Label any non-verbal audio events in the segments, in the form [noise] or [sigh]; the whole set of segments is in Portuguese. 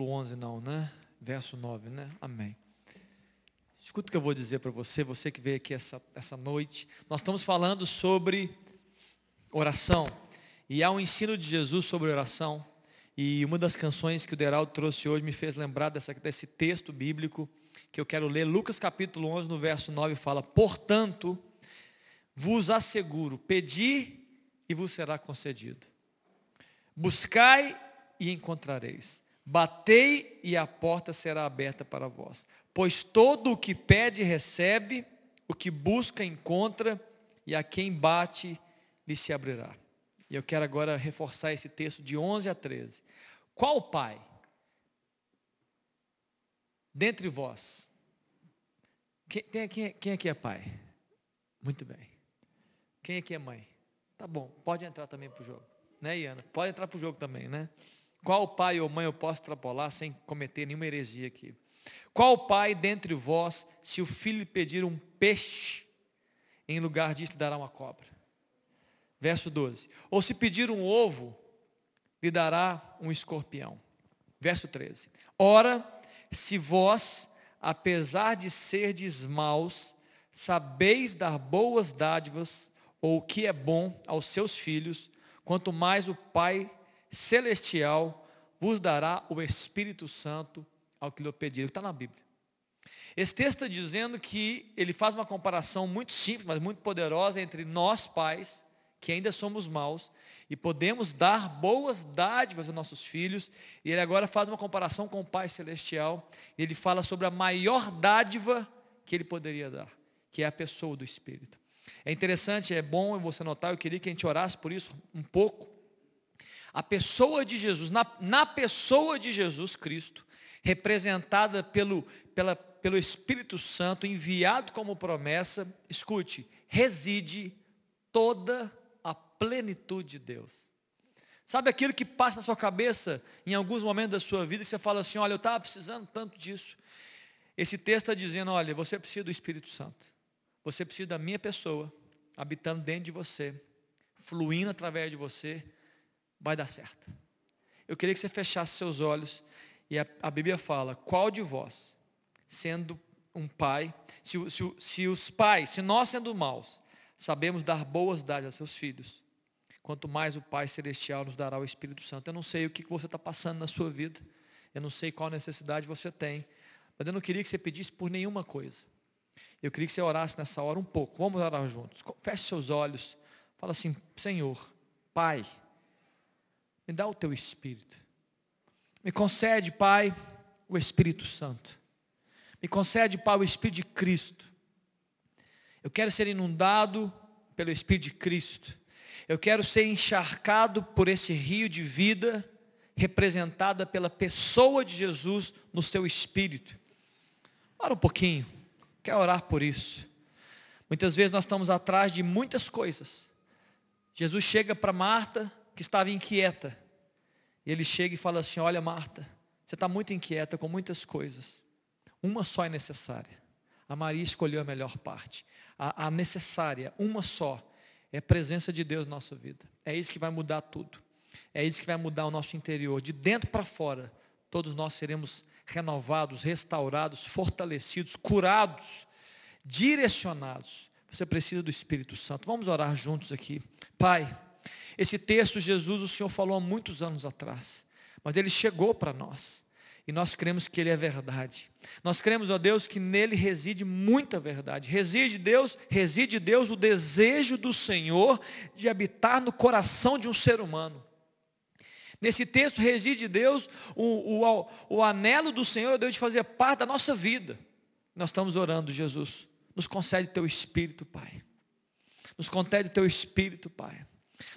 capítulo 11 não, né? Verso 9, né? Amém. Escuta o que eu vou dizer para você, você que veio aqui essa, essa noite. Nós estamos falando sobre oração. E há um ensino de Jesus sobre oração. E uma das canções que o Deraldo trouxe hoje me fez lembrar dessa, desse texto bíblico que eu quero ler. Lucas capítulo 11, no verso 9, fala: Portanto, vos asseguro, pedi e vos será concedido. Buscai e encontrareis. Batei e a porta será aberta para vós. Pois todo o que pede recebe, o que busca encontra, e a quem bate lhe se abrirá. E eu quero agora reforçar esse texto de 11 a 13. Qual pai, dentre vós, quem, quem, quem aqui é pai? Muito bem. Quem aqui é mãe? Tá bom, pode entrar também para o jogo. Né, Iana? Pode entrar para o jogo também, né? Qual pai ou mãe eu posso extrapolar sem cometer nenhuma heresia aqui? Qual pai dentre vós, se o filho pedir um peixe, em lugar disso lhe dará uma cobra? Verso 12. Ou se pedir um ovo, lhe dará um escorpião. Verso 13. Ora, se vós, apesar de serdes maus, sabeis dar boas dádivas, ou o que é bom aos seus filhos, quanto mais o Pai celestial vos dará o Espírito Santo ao que lhe pedir. Está na Bíblia. Esse texto está dizendo que ele faz uma comparação muito simples, mas muito poderosa entre nós pais que ainda somos maus e podemos dar boas dádivas aos nossos filhos. E ele agora faz uma comparação com o Pai Celestial. E ele fala sobre a maior dádiva que ele poderia dar, que é a pessoa do Espírito. É interessante, é bom você notar, eu queria que a gente orasse por isso um pouco. A pessoa de Jesus, na, na pessoa de Jesus Cristo, representada pelo, pela, pelo Espírito Santo, enviado como promessa, escute, reside toda plenitude de Deus. Sabe aquilo que passa na sua cabeça em alguns momentos da sua vida e você fala assim, olha, eu estava precisando tanto disso. Esse texto está dizendo, olha, você precisa do Espírito Santo. Você precisa da minha pessoa, habitando dentro de você, fluindo através de você, vai dar certo. Eu queria que você fechasse seus olhos e a, a Bíblia fala, qual de vós, sendo um pai, se, se, se os pais, se nós sendo maus, sabemos dar boas dádivas a seus filhos, quanto mais o Pai Celestial nos dará o Espírito Santo. Eu não sei o que você está passando na sua vida, eu não sei qual necessidade você tem, mas eu não queria que você pedisse por nenhuma coisa. Eu queria que você orasse nessa hora um pouco. Vamos orar juntos. Feche seus olhos. Fala assim, Senhor, Pai, me dá o teu Espírito. Me concede, Pai, o Espírito Santo. Me concede, Pai, o Espírito de Cristo. Eu quero ser inundado pelo Espírito de Cristo. Eu quero ser encharcado por esse rio de vida, representada pela pessoa de Jesus no seu espírito. Ora um pouquinho, quero orar por isso. Muitas vezes nós estamos atrás de muitas coisas. Jesus chega para Marta, que estava inquieta, e ele chega e fala assim: Olha, Marta, você está muito inquieta com muitas coisas. Uma só é necessária. A Maria escolheu a melhor parte. A, a necessária, uma só, é a presença de Deus na nossa vida. É isso que vai mudar tudo. É isso que vai mudar o nosso interior. De dentro para fora, todos nós seremos renovados, restaurados, fortalecidos, curados, direcionados. Você precisa do Espírito Santo. Vamos orar juntos aqui. Pai, esse texto Jesus o Senhor falou há muitos anos atrás, mas ele chegou para nós. E nós cremos que Ele é verdade. Nós cremos, ó Deus, que nele reside muita verdade. Reside Deus, reside Deus o desejo do Senhor de habitar no coração de um ser humano. Nesse texto reside Deus, o, o, o anelo do Senhor, Deus de fazer parte da nossa vida. Nós estamos orando, Jesus. Nos concede teu Espírito, Pai. Nos concede teu Espírito, Pai.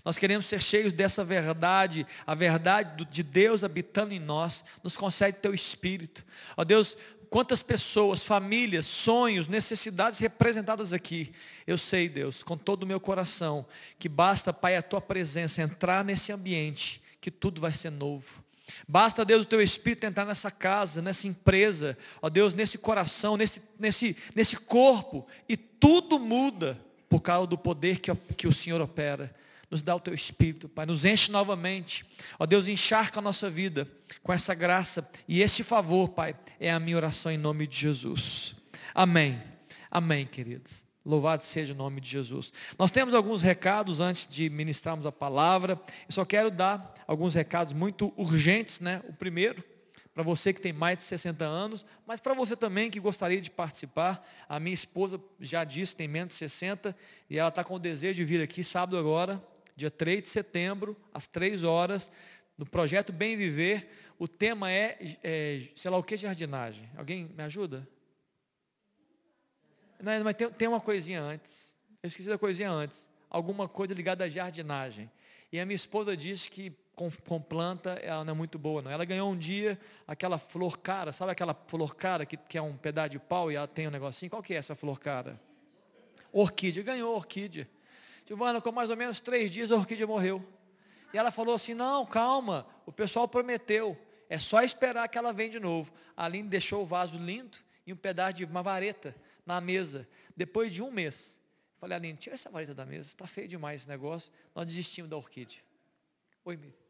Nós queremos ser cheios dessa verdade, a verdade de Deus habitando em nós. Nos concede teu espírito. Ó Deus, quantas pessoas, famílias, sonhos, necessidades representadas aqui. Eu sei, Deus, com todo o meu coração, que basta, Pai, a tua presença entrar nesse ambiente, que tudo vai ser novo. Basta, Deus, o teu Espírito entrar nessa casa, nessa empresa, ó Deus, nesse coração, nesse, nesse, nesse corpo, e tudo muda por causa do poder que, que o Senhor opera. Nos dá o teu espírito, Pai, nos enche novamente. Ó Deus, encharca a nossa vida com essa graça e esse favor, Pai, é a minha oração em nome de Jesus. Amém. Amém, queridos. Louvado seja o nome de Jesus. Nós temos alguns recados antes de ministrarmos a palavra. Eu só quero dar alguns recados muito urgentes, né? O primeiro, para você que tem mais de 60 anos, mas para você também que gostaria de participar. A minha esposa já disse, tem menos de 60, e ela está com o desejo de vir aqui sábado agora, dia 3 de setembro, às 3 horas, no projeto Bem Viver. O tema é, é sei lá o que, jardinagem. Alguém me ajuda? Não, mas tem, tem uma coisinha antes. Eu esqueci da coisinha antes. Alguma coisa ligada à jardinagem. E a minha esposa disse que com, com, planta ela não é muito boa. Não. Ela ganhou um dia aquela flor cara, sabe aquela flor cara que, que é um pedaço de pau e ela tem um negocinho? Qual que é essa flor cara? Orquídea. Ganhou orquídea. Giovana, com mais ou menos três dias a orquídea morreu. E ela falou assim, não, calma, o pessoal prometeu. É só esperar que ela venha de novo. A Aline deixou o vaso lindo e um pedaço de uma vareta na mesa, depois de um mês. Falei, Aline, tira essa vareta da mesa, está feio demais esse negócio. Nós desistimos da orquídea. Oi, Miriam.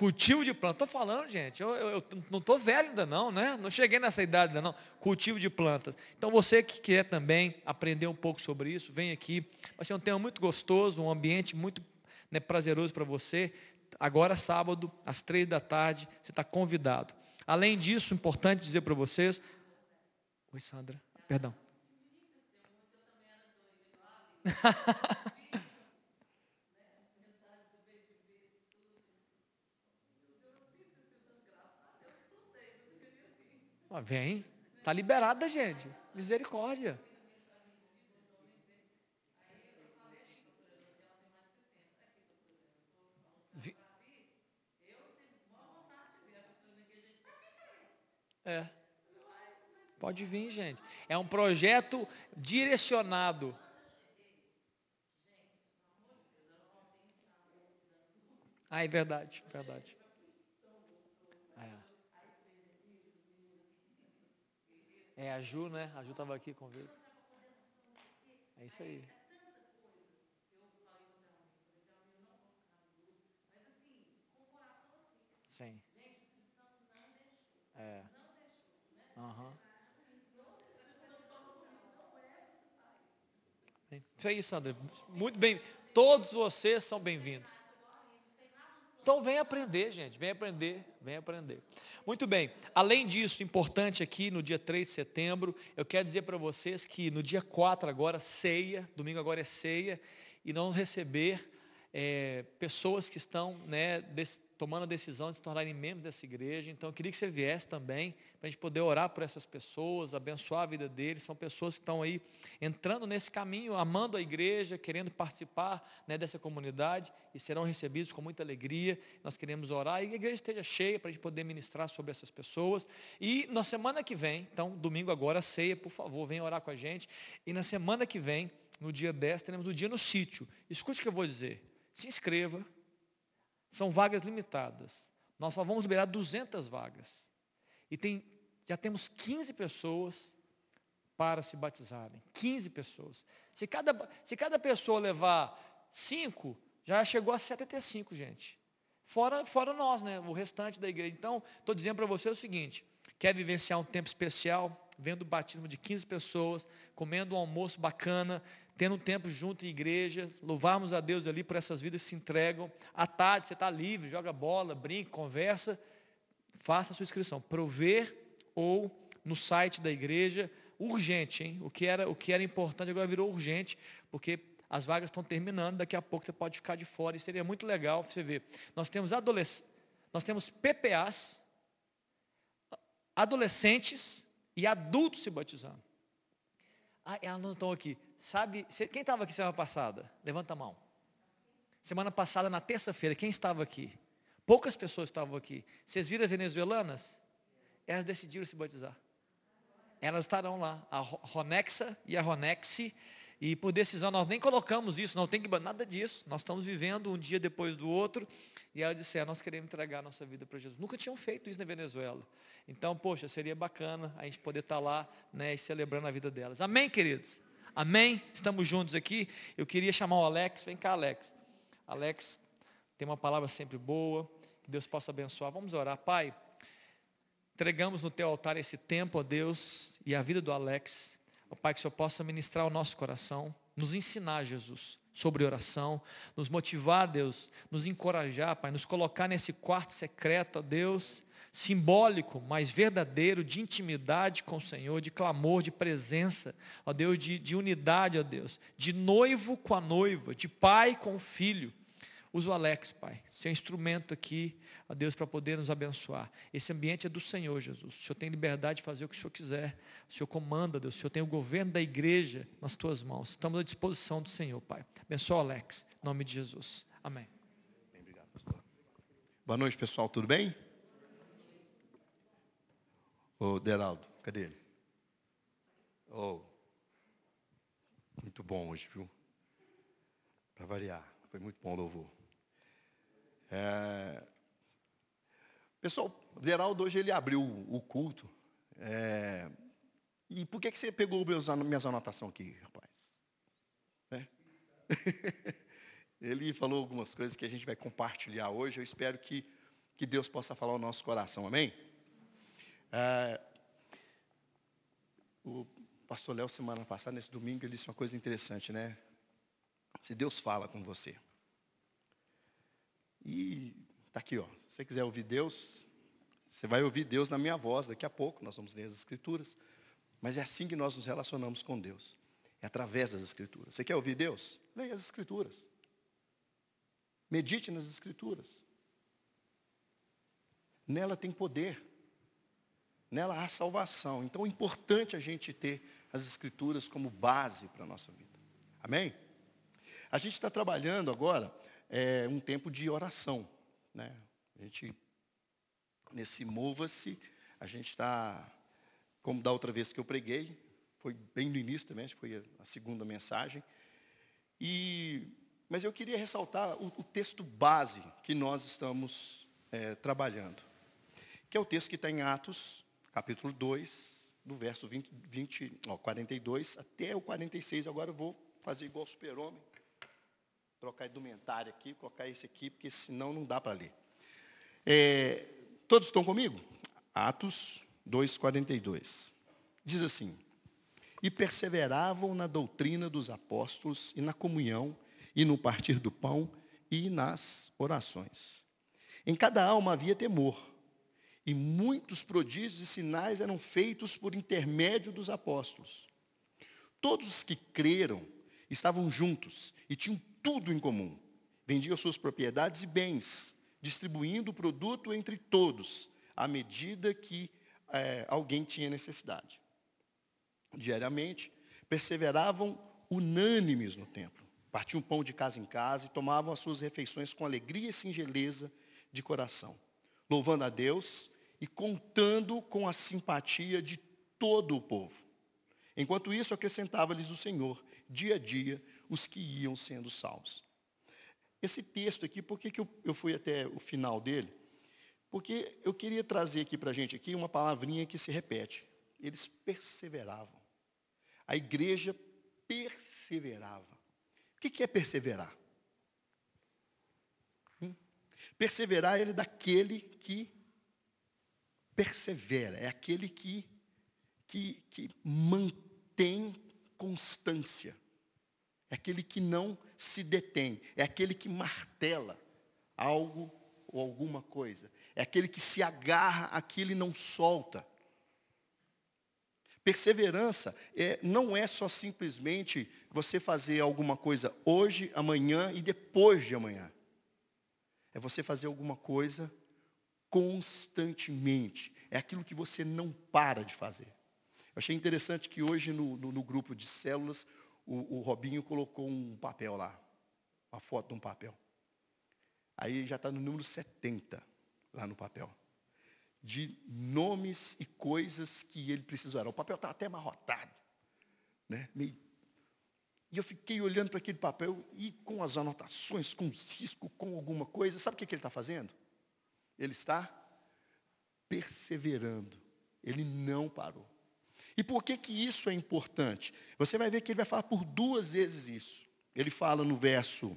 Cultivo de planta. Estou falando, gente, eu, eu, eu não estou velho ainda não, né? Não cheguei nessa idade ainda não. Cultivo de plantas. Então você que quer também aprender um pouco sobre isso, vem aqui. Vai ser um tema muito gostoso, um ambiente muito né, prazeroso para você. Agora, sábado, às três da tarde, você está convidado. Além disso, importante dizer para vocês, Oi, Sandra. Perdão. [laughs] [laughs] Vem. Está liberada, gente. Misericórdia. É. Pode vir, gente. É um projeto direcionado. Ah, é verdade, verdade. É a Ju, né? A Ju estava aqui com o É isso aí. Sim. É. Uhum. Isso aí, Sandra. Muito bem. Todos vocês são bem-vindos. Então vem aprender, gente. Vem aprender, vem aprender. Muito bem. Além disso, importante aqui no dia 3 de setembro, eu quero dizer para vocês que no dia 4 agora, ceia, domingo agora é ceia, e vamos receber é, pessoas que estão né, desse, tomando a decisão de se tornarem membros dessa igreja. Então eu queria que você viesse também para a gente poder orar por essas pessoas, abençoar a vida deles. São pessoas que estão aí entrando nesse caminho, amando a igreja, querendo participar né, dessa comunidade e serão recebidos com muita alegria. Nós queremos orar e a igreja esteja cheia para a gente poder ministrar sobre essas pessoas. E na semana que vem, então, domingo agora, ceia, por favor, venha orar com a gente. E na semana que vem, no dia 10, teremos o dia no sítio. Escute o que eu vou dizer. Se inscreva. São vagas limitadas. Nós só vamos liberar 200 vagas. E tem, já temos 15 pessoas para se batizarem. 15 pessoas. Se cada, se cada pessoa levar 5, já chegou a 75, gente. Fora, fora nós, né? O restante da igreja. Então, estou dizendo para você o seguinte: quer vivenciar um tempo especial, vendo o batismo de 15 pessoas, comendo um almoço bacana, tendo um tempo junto em igreja, louvarmos a Deus ali por essas vidas que se entregam. À tarde você está livre, joga bola, brinca, conversa faça a sua inscrição. Prover ou no site da igreja, urgente, hein? O que era, o que era importante agora virou urgente, porque as vagas estão terminando, daqui a pouco você pode ficar de fora, e seria muito legal você ver. Nós temos adolescentes, nós temos PPAs, adolescentes e adultos se batizando. Ah, elas não estão aqui. Sabe, quem estava aqui semana passada? Levanta a mão. Semana passada, na terça-feira, quem estava aqui? Poucas pessoas estavam aqui. Vocês viram as venezuelanas? Elas decidiram se batizar. Elas estarão lá, a Ronexa e a Ronexi. E por decisão, nós nem colocamos isso, não tem que nada disso. Nós estamos vivendo um dia depois do outro. E elas disseram, nós queremos entregar a nossa vida para Jesus. Nunca tinham feito isso na Venezuela. Então, poxa, seria bacana a gente poder estar lá né, e celebrando a vida delas. Amém, queridos? Amém? Estamos juntos aqui. Eu queria chamar o Alex. Vem cá, Alex. Alex tem uma palavra sempre boa. Que Deus possa abençoar. Vamos orar. Pai, entregamos no teu altar esse tempo, ó Deus, e a vida do Alex. Ó Pai, que o Senhor possa ministrar o nosso coração, nos ensinar, Jesus, sobre oração, nos motivar, Deus, nos encorajar, Pai, nos colocar nesse quarto secreto, ó Deus, simbólico, mas verdadeiro, de intimidade com o Senhor, de clamor, de presença, ó Deus, de, de unidade, ó Deus, de noivo com a noiva, de pai com o filho. Usa o Alex, Pai, seu instrumento aqui, ó Deus, para poder nos abençoar. Esse ambiente é do Senhor, Jesus. O Senhor tem liberdade de fazer o que o Senhor quiser. O Senhor comanda, Deus. O Senhor tem o governo da igreja nas tuas mãos. Estamos à disposição do Senhor, Pai. Abençoa o Alex, em nome de Jesus. Amém. Boa noite, pessoal. Tudo bem? Ô, Deraldo, cadê ele? Oh, muito bom hoje, viu? Para variar, foi muito bom o louvor. É... Pessoal, o Deraldo hoje ele abriu o culto. É... E por que, que você pegou meus, minhas anotações aqui, rapaz? É? [laughs] ele falou algumas coisas que a gente vai compartilhar hoje. Eu espero que, que Deus possa falar o nosso coração, amém? É, o pastor Léo, semana passada, nesse domingo, ele disse uma coisa interessante, né? Se Deus fala com você. E está aqui, ó. Se você quiser ouvir Deus, você vai ouvir Deus na minha voz daqui a pouco, nós vamos ler as Escrituras. Mas é assim que nós nos relacionamos com Deus. É através das Escrituras. Você quer ouvir Deus? Leia as Escrituras. Medite nas Escrituras. Nela tem poder. Nela há salvação. Então é importante a gente ter as Escrituras como base para a nossa vida. Amém? A gente está trabalhando agora é, um tempo de oração. Né? A gente, nesse Mova-se, a gente está, como da outra vez que eu preguei, foi bem no início também, acho que foi a segunda mensagem. E, mas eu queria ressaltar o, o texto base que nós estamos é, trabalhando, que é o texto que está em Atos, capítulo 2, do verso 20, 20 ó, 42 até o 46. Agora eu vou fazer igual super-homem, trocar indumentária aqui, colocar esse aqui, porque senão não dá para ler. É, todos estão comigo? Atos 2,42. Diz assim, e perseveravam na doutrina dos apóstolos e na comunhão e no partir do pão e nas orações. Em cada alma havia temor, e muitos prodígios e sinais eram feitos por intermédio dos apóstolos. Todos os que creram estavam juntos e tinham tudo em comum. Vendiam suas propriedades e bens, distribuindo o produto entre todos, à medida que é, alguém tinha necessidade. Diariamente, perseveravam unânimes no templo. Partiam pão de casa em casa e tomavam as suas refeições com alegria e singeleza de coração louvando a Deus e contando com a simpatia de todo o povo. Enquanto isso, acrescentava-lhes o Senhor, dia a dia, os que iam sendo salvos. Esse texto aqui, por que, que eu, fui até o final dele? Porque eu queria trazer aqui para a gente aqui uma palavrinha que se repete. Eles perseveravam. A igreja perseverava. O que, que é perseverar? Perseverar ele é daquele que persevera, é aquele que, que, que mantém constância, é aquele que não se detém, é aquele que martela algo ou alguma coisa, é aquele que se agarra àquilo e não solta. Perseverança é, não é só simplesmente você fazer alguma coisa hoje, amanhã e depois de amanhã. É você fazer alguma coisa constantemente. É aquilo que você não para de fazer. Eu achei interessante que hoje no, no, no grupo de células, o, o, Robinho colocou um papel lá, uma foto de um papel. Aí já está no número 70 lá no papel. De nomes e coisas que ele precisou. O papel está até amarrotado. Né? Meio e eu fiquei olhando para aquele papel e com as anotações, com cisco, com alguma coisa. Sabe o que, que ele está fazendo? Ele está perseverando. Ele não parou. E por que, que isso é importante? Você vai ver que ele vai falar por duas vezes isso. Ele fala no verso,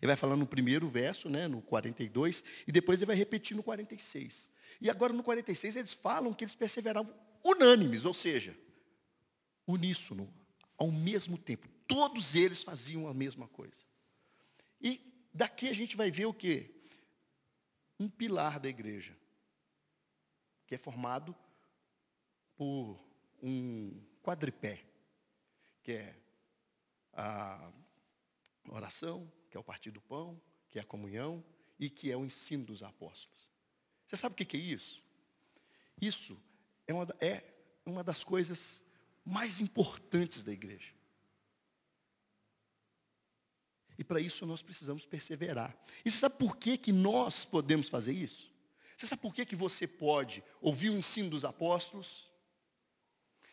ele vai falar no primeiro verso, né, no 42, e depois ele vai repetir no 46. E agora no 46 eles falam que eles perseveravam unânimes, ou seja, uníssono, ao mesmo tempo. Todos eles faziam a mesma coisa. E daqui a gente vai ver o quê? Um pilar da igreja, que é formado por um quadripé, que é a oração, que é o partir do pão, que é a comunhão e que é o ensino dos apóstolos. Você sabe o que é isso? Isso é uma, é uma das coisas mais importantes da igreja. E para isso nós precisamos perseverar. E você sabe por que, que nós podemos fazer isso? Você sabe por que, que você pode ouvir o ensino dos apóstolos?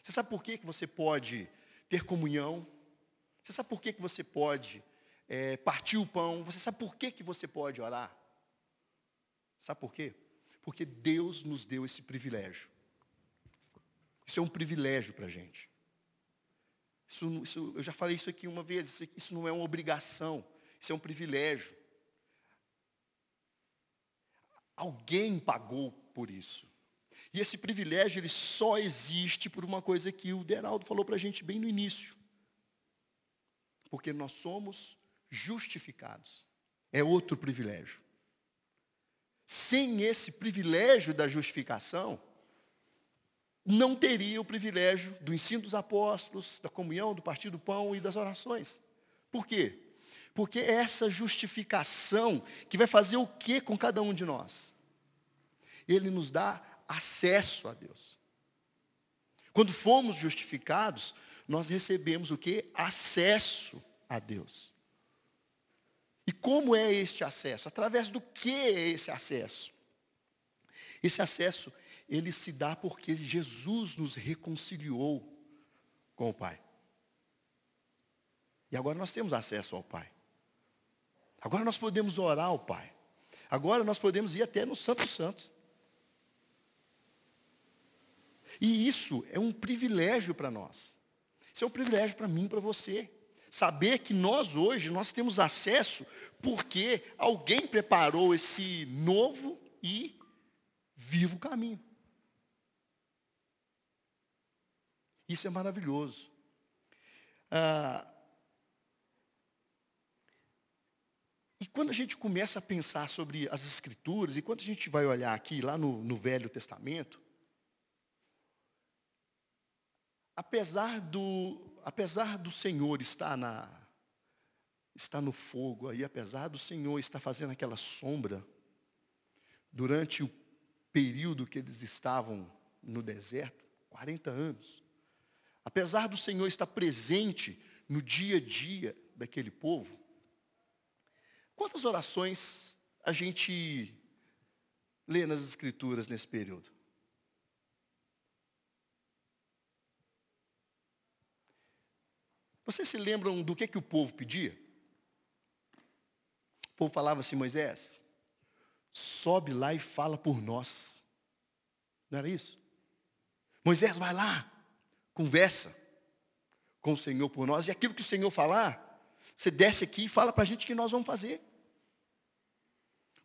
Você sabe por que, que você pode ter comunhão? Você sabe por que, que você pode é, partir o pão? Você sabe por que, que você pode orar? Sabe por quê? Porque Deus nos deu esse privilégio. Isso é um privilégio para a gente. Isso, isso, eu já falei isso aqui uma vez, isso, isso não é uma obrigação, isso é um privilégio. Alguém pagou por isso. E esse privilégio ele só existe por uma coisa que o Deraldo falou para a gente bem no início. Porque nós somos justificados. É outro privilégio. Sem esse privilégio da justificação, não teria o privilégio do ensino dos apóstolos, da comunhão, do partir do pão e das orações. Por quê? Porque é essa justificação que vai fazer o que com cada um de nós? Ele nos dá acesso a Deus. Quando fomos justificados, nós recebemos o que? Acesso a Deus. E como é este acesso? Através do que é esse acesso? Esse acesso ele se dá porque Jesus nos reconciliou com o Pai. E agora nós temos acesso ao Pai. Agora nós podemos orar ao Pai. Agora nós podemos ir até no Santo Santos. E isso é um privilégio para nós. Isso é um privilégio para mim para você. Saber que nós hoje, nós temos acesso porque alguém preparou esse novo e vivo caminho. Isso é maravilhoso. Ah, e quando a gente começa a pensar sobre as Escrituras, e quando a gente vai olhar aqui, lá no, no Velho Testamento, apesar do, apesar do Senhor estar, na, estar no fogo aí, apesar do Senhor estar fazendo aquela sombra, durante o período que eles estavam no deserto, 40 anos, Apesar do Senhor estar presente no dia a dia daquele povo, quantas orações a gente lê nas Escrituras nesse período? Vocês se lembram do que, que o povo pedia? O povo falava assim, Moisés, sobe lá e fala por nós. Não era isso? Moisés, vai lá, conversa com o Senhor por nós, e aquilo que o Senhor falar, você desce aqui e fala para a gente que nós vamos fazer.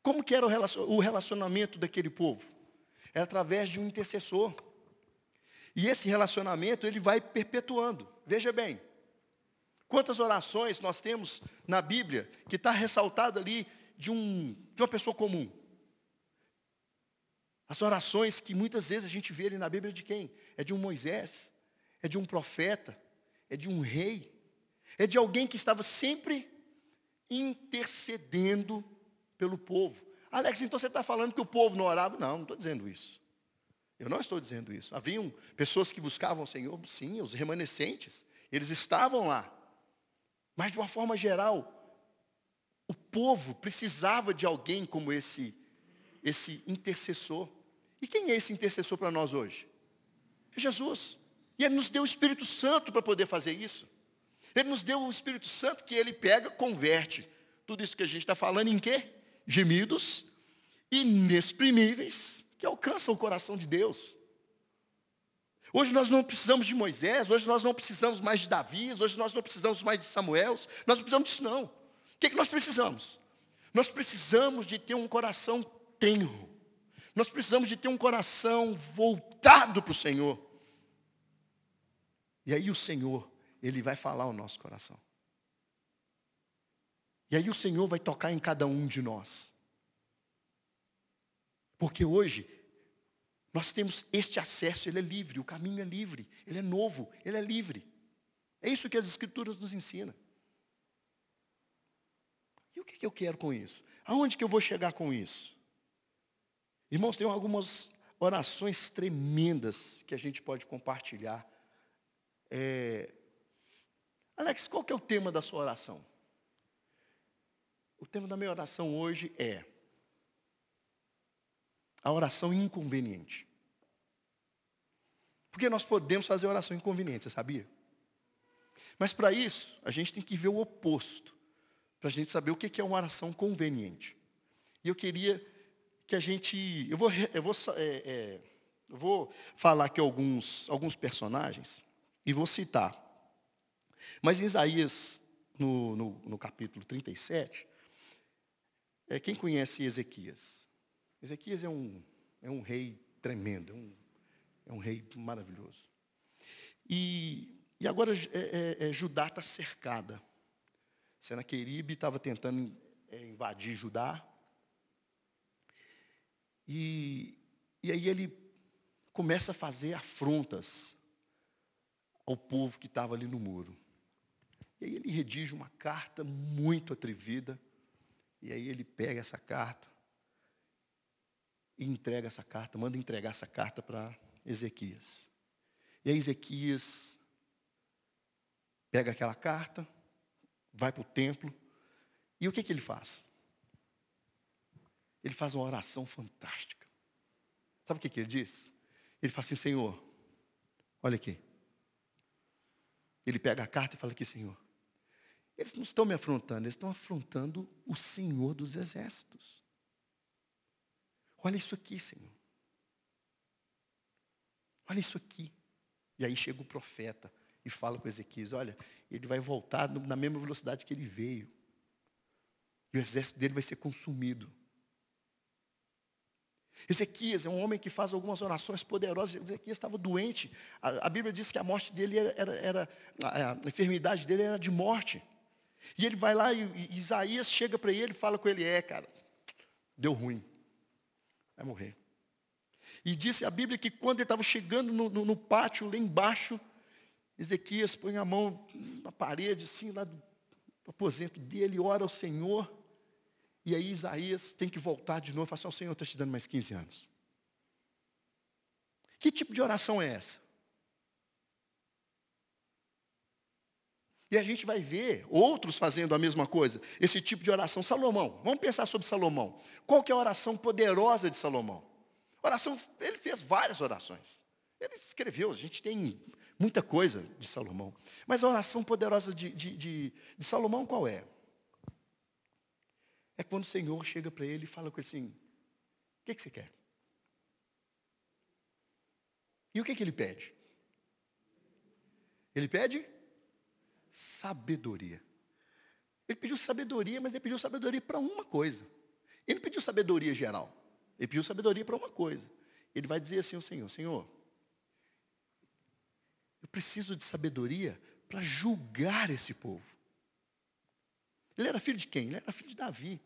Como que era o relacionamento daquele povo? Era através de um intercessor. E esse relacionamento, ele vai perpetuando. Veja bem, quantas orações nós temos na Bíblia que está ressaltado ali de, um, de uma pessoa comum. As orações que muitas vezes a gente vê ali na Bíblia de quem? É de um Moisés, é de um profeta, é de um rei, é de alguém que estava sempre intercedendo pelo povo. Alex, então você está falando que o povo não orava? Não, não estou dizendo isso. Eu não estou dizendo isso. Haviam pessoas que buscavam o Senhor, sim, os remanescentes, eles estavam lá. Mas de uma forma geral, o povo precisava de alguém como esse, esse intercessor. E quem é esse intercessor para nós hoje? É Jesus. E Ele nos deu o Espírito Santo para poder fazer isso. Ele nos deu o Espírito Santo que Ele pega, converte. Tudo isso que a gente está falando em quê? Gemidos inexprimíveis que alcançam o coração de Deus. Hoje nós não precisamos de Moisés, hoje nós não precisamos mais de Davi, hoje nós não precisamos mais de Samuel, nós não precisamos disso não. O que, é que nós precisamos? Nós precisamos de ter um coração tenro. Nós precisamos de ter um coração voltado para o Senhor. E aí o Senhor, Ele vai falar ao nosso coração. E aí o Senhor vai tocar em cada um de nós. Porque hoje nós temos este acesso, ele é livre, o caminho é livre, ele é novo, ele é livre. É isso que as Escrituras nos ensinam. E o que, que eu quero com isso? Aonde que eu vou chegar com isso? Irmãos, tem algumas orações tremendas que a gente pode compartilhar. É... Alex, qual que é o tema da sua oração? O tema da minha oração hoje é a oração inconveniente. Porque nós podemos fazer oração inconveniente, você sabia? Mas para isso, a gente tem que ver o oposto, para a gente saber o que é uma oração conveniente. E eu queria que a gente. Eu vou, eu vou, é, é, eu vou falar aqui alguns, alguns personagens e vou citar. Mas em Isaías, no, no, no capítulo 37, é, quem conhece Ezequias? Ezequias é um, é um rei tremendo, é um, é um rei maravilhoso. E, e agora é, é, é Judá está cercada. Senaqueribe estava tentando é, invadir Judá. E, e aí ele começa a fazer afrontas ao povo que estava ali no muro. E aí ele redige uma carta muito atrevida. E aí ele pega essa carta e entrega essa carta, manda entregar essa carta para Ezequias. E aí Ezequias pega aquela carta, vai para o templo, e o que, que ele faz? Ele faz uma oração fantástica. Sabe o que, que ele diz? Ele fala assim, Senhor, olha aqui. Ele pega a carta e fala aqui, Senhor. Eles não estão me afrontando, eles estão afrontando o Senhor dos exércitos. Olha isso aqui, Senhor. Olha isso aqui. E aí chega o profeta e fala com Ezequias: Olha, ele vai voltar na mesma velocidade que ele veio. E o exército dele vai ser consumido. Ezequias é um homem que faz algumas orações poderosas. Ezequias estava doente. A, a Bíblia diz que a morte dele era, era, era a, a, enfermidade dele era de morte. E ele vai lá e, e Isaías chega para ele e fala com ele: É, cara, deu ruim vai morrer. E disse a Bíblia que quando ele estava chegando no, no, no, pátio, lá embaixo, Ezequias põe a mão na parede, assim, lá do, do aposento dele, ora ao Senhor. E aí Isaías tem que voltar de novo e falar assim, o Senhor está te dando mais 15 anos. Que tipo de oração é essa? E a gente vai ver outros fazendo a mesma coisa, esse tipo de oração. Salomão, vamos pensar sobre Salomão. Qual que é a oração poderosa de Salomão? Oração, ele fez várias orações. Ele escreveu, a gente tem muita coisa de Salomão. Mas a oração poderosa de, de, de, de Salomão qual é? É quando o Senhor chega para ele e fala com ele assim, o que, que você quer? E o que, que ele pede? Ele pede sabedoria. Ele pediu sabedoria, mas ele pediu sabedoria para uma coisa. Ele não pediu sabedoria geral. Ele pediu sabedoria para uma coisa. Ele vai dizer assim ao Senhor: Senhor, eu preciso de sabedoria para julgar esse povo. Ele era filho de quem? Ele era filho de Davi.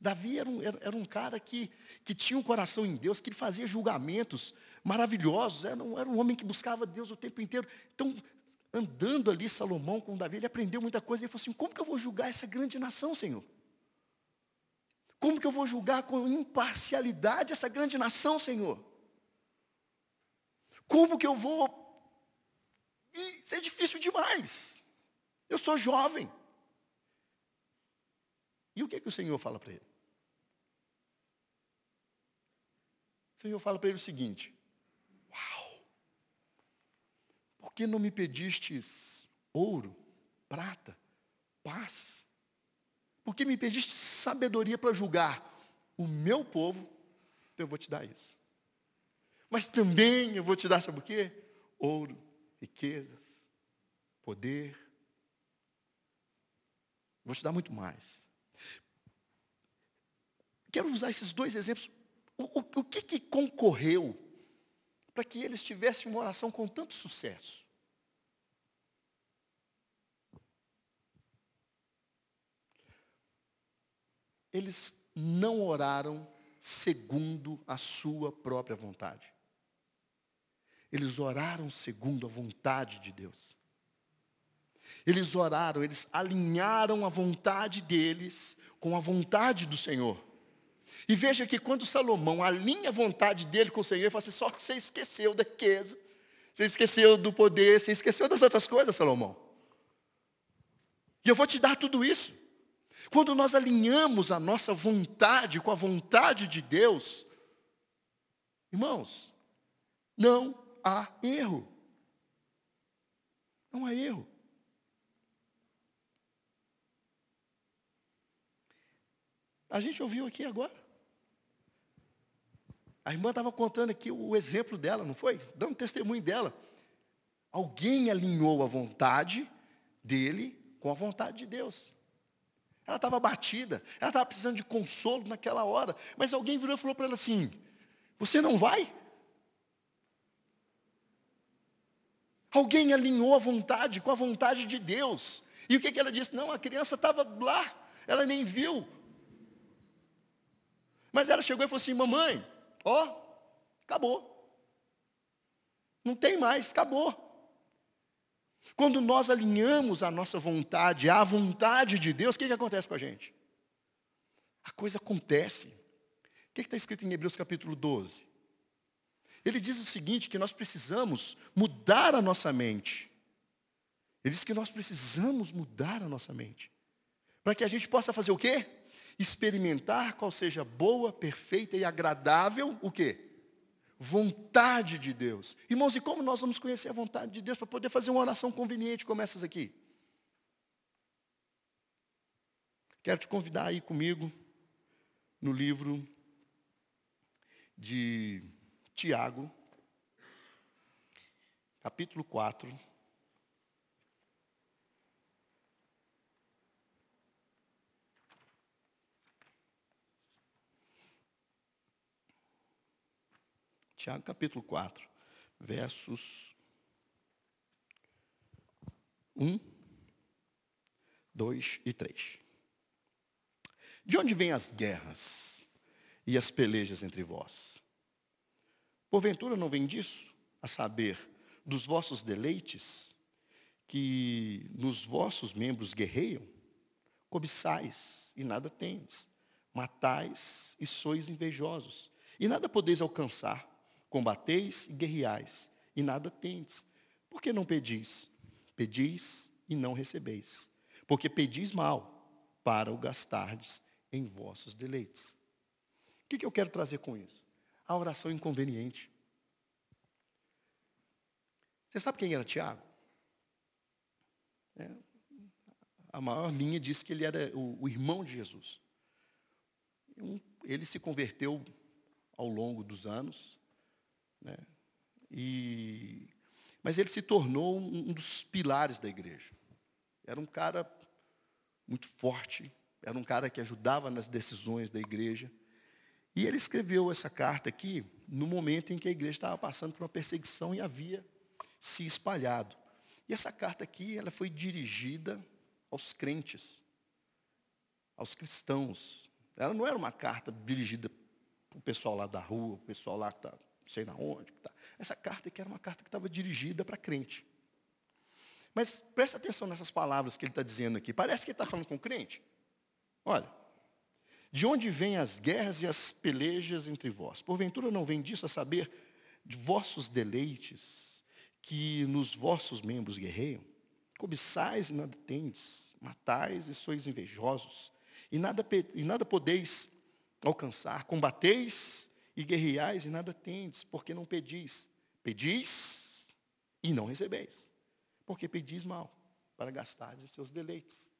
Davi era um, era, era um cara que, que tinha um coração em Deus, que ele fazia julgamentos maravilhosos, era um, era um homem que buscava Deus o tempo inteiro. Então, andando ali Salomão com Davi, ele aprendeu muita coisa. Ele falou assim: como que eu vou julgar essa grande nação, Senhor? Como que eu vou julgar com imparcialidade essa grande nação, Senhor? Como que eu vou. Isso é difícil demais. Eu sou jovem. E o que, que o Senhor fala para ele? O Senhor fala para ele o seguinte: por que não me pedistes ouro, prata, paz? Por que me pediste sabedoria para julgar o meu povo? Então eu vou te dar isso. Mas também eu vou te dar, sabe o quê? ouro, riquezas, poder. Vou te dar muito mais. Quero usar esses dois exemplos. O, o, o que, que concorreu para que eles tivessem uma oração com tanto sucesso? Eles não oraram segundo a sua própria vontade. Eles oraram segundo a vontade de Deus. Eles oraram, eles alinharam a vontade deles com a vontade do Senhor. E veja que quando Salomão alinha a vontade dele com o Senhor, ele fala assim, só que você esqueceu da riqueza, você esqueceu do poder, você esqueceu das outras coisas, Salomão. E eu vou te dar tudo isso. Quando nós alinhamos a nossa vontade com a vontade de Deus, irmãos, não há erro. Não há erro. A gente ouviu aqui agora. A irmã estava contando aqui o exemplo dela, não foi? Dando testemunho dela. Alguém alinhou a vontade dele com a vontade de Deus. Ela estava batida, ela estava precisando de consolo naquela hora. Mas alguém virou e falou para ela assim: Você não vai? Alguém alinhou a vontade com a vontade de Deus. E o que, que ela disse? Não, a criança estava lá, ela nem viu. Mas ela chegou e falou assim: Mamãe, ó, acabou. Não tem mais, acabou. Quando nós alinhamos a nossa vontade à vontade de Deus, o que, que acontece com a gente? A coisa acontece. O que está escrito em Hebreus capítulo 12? Ele diz o seguinte, que nós precisamos mudar a nossa mente. Ele diz que nós precisamos mudar a nossa mente. Para que a gente possa fazer o quê? Experimentar qual seja boa, perfeita e agradável, o quê? vontade de Deus. Irmãos, e como nós vamos conhecer a vontade de Deus para poder fazer uma oração conveniente como essas aqui? Quero te convidar aí comigo no livro de Tiago, capítulo 4. Tiago capítulo 4, versos 1, 2 e 3. De onde vêm as guerras e as pelejas entre vós? Porventura não vem disso, a saber, dos vossos deleites, que nos vossos membros guerreiam? Cobiçais e nada tendes, matais e sois invejosos, e nada podeis alcançar Combateis e guerreais, e nada tendes. Por que não pedis? Pedis e não recebeis. Porque pedis mal, para o gastardes em vossos deleites. O que, que eu quero trazer com isso? A oração inconveniente. Você sabe quem era Tiago? É, a maior linha diz que ele era o, o irmão de Jesus. ele se converteu ao longo dos anos, né? E, mas ele se tornou um, dos pilares da igreja. Era um cara muito forte, era um cara que ajudava nas decisões da igreja. E ele escreveu essa carta aqui no momento em que a igreja estava passando por uma perseguição e havia se espalhado. E essa carta aqui, ela foi dirigida aos crentes, aos cristãos. Ela não era uma carta dirigida para o pessoal lá da rua, o pessoal lá que está sei na onde. Tá. Essa carta aqui era uma carta que estava dirigida para crente. Mas presta atenção nessas palavras que ele está dizendo aqui. Parece que ele está falando com crente. Olha, de onde vêm as guerras e as pelejas entre vós? Porventura não vem disso a saber de vossos deleites, que nos vossos membros guerreiam? Cobiçais e nada tendes, matais e sois invejosos, e nada, e nada podeis alcançar, combateis e guerreais e nada tendes, porque não pedis. Pedis e não recebeis, porque pedis mal, para gastardes os seus deleites.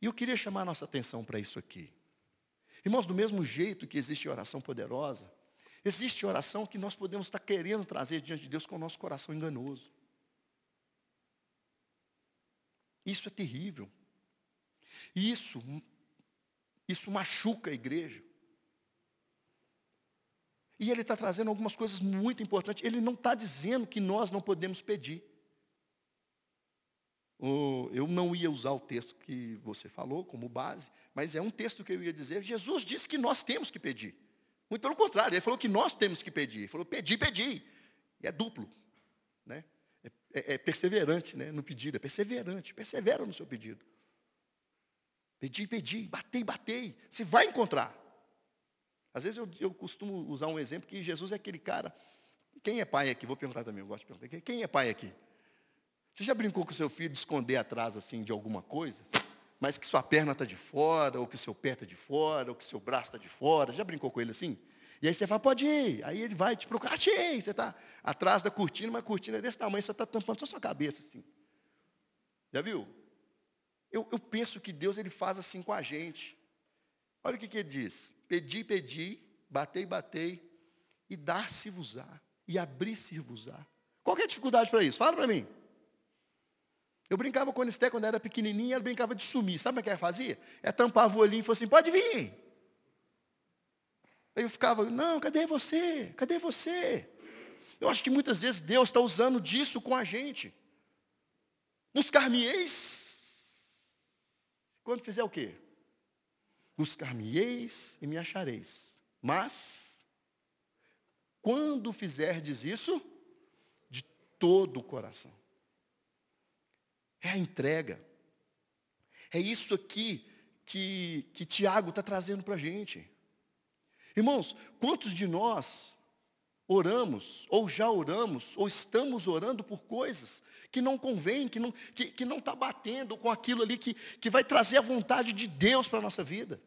E eu queria chamar a nossa atenção para isso aqui. Irmãos, do mesmo jeito que existe oração poderosa, Existe oração que nós podemos estar querendo trazer diante de Deus com o nosso coração enganoso. Isso é terrível. Isso, isso machuca a igreja. E ele está trazendo algumas coisas muito importantes. Ele não está dizendo que nós não podemos pedir. Eu não ia usar o texto que você falou como base, mas é um texto que eu ia dizer. Jesus disse que nós temos que pedir. Muito pelo contrário, ele falou que nós temos que pedir. Ele falou, pedir, pedir. E é duplo. Né? É, é, é perseverante né? no pedido, é perseverante, persevera no seu pedido. Pedi, pedi, batei, batei. Você vai encontrar. Às vezes eu, eu, costumo usar um exemplo que Jesus é aquele cara. Quem é pai aqui? Vou perguntar também, eu gosto de perguntar. Quem é pai aqui? Você já brincou com seu filho de esconder atrás assim de alguma coisa? mas que sua perna está de fora, ou que seu pé está de fora, ou que seu braço está de fora. Já brincou com ele assim? E aí você fala, pode ir. Aí ele vai te procurar, achei. Você está atrás da cortina, mas a cortina é desse tamanho, só está tampando só sua cabeça assim. Já viu? Eu, eu, penso que Deus ele faz assim com a gente. Olha o que, que ele diz. Pedi, pedi, batei, batei, e dar-se-vos-á, e abrir-se-vos-á. Qual é a dificuldade para isso? Fala para mim. Eu brincava com a Anisté quando era pequenininha, ela brincava de sumir. Sabe o que ela fazia? Ela tampava o olhinho e falou assim, pode vir. Aí eu ficava, não, cadê você? Cadê você? Eu acho que muitas vezes Deus está usando disso com a gente. Buscar-me-eis. Quando fizer o quê? Buscar-me-eis e me achareis. Mas, quando fizerdes isso, de todo o coração. É a entrega. É isso aqui que, que Tiago está trazendo para a gente. Irmãos, quantos de nós oramos, ou já oramos, ou estamos orando por coisas que não convém, que não está que, que não tá batendo com aquilo ali que, que vai trazer a vontade de Deus para a nossa vida?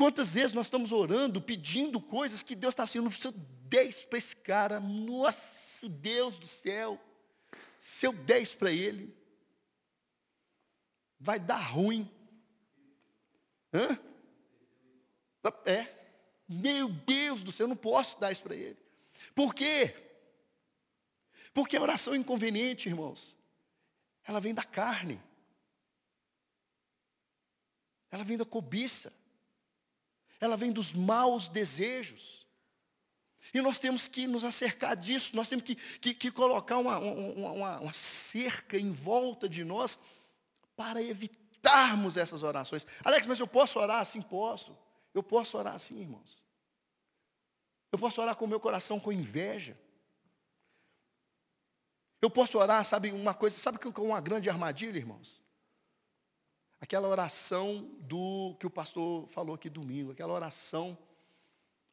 Quantas vezes nós estamos orando, pedindo coisas que Deus está assim, seu 10 para esse cara, nosso Deus do céu, se eu der isso para ele, vai dar ruim. Hã? É. Meu Deus do céu, eu não posso dar isso para ele. Por quê? Porque a oração inconveniente, irmãos, ela vem da carne. Ela vem da cobiça. Ela vem dos maus desejos. E nós temos que nos acercar disso, nós temos que, que, que colocar uma, uma, uma, cerca em volta de nós para evitarmos essas orações. Alex, mas eu posso orar assim? Posso. Eu posso orar assim, irmãos. Eu posso orar com o meu coração com inveja. Eu posso orar, sabe, uma coisa, sabe que é uma grande armadilha, irmãos? Aquela oração do que o pastor falou aqui domingo, aquela oração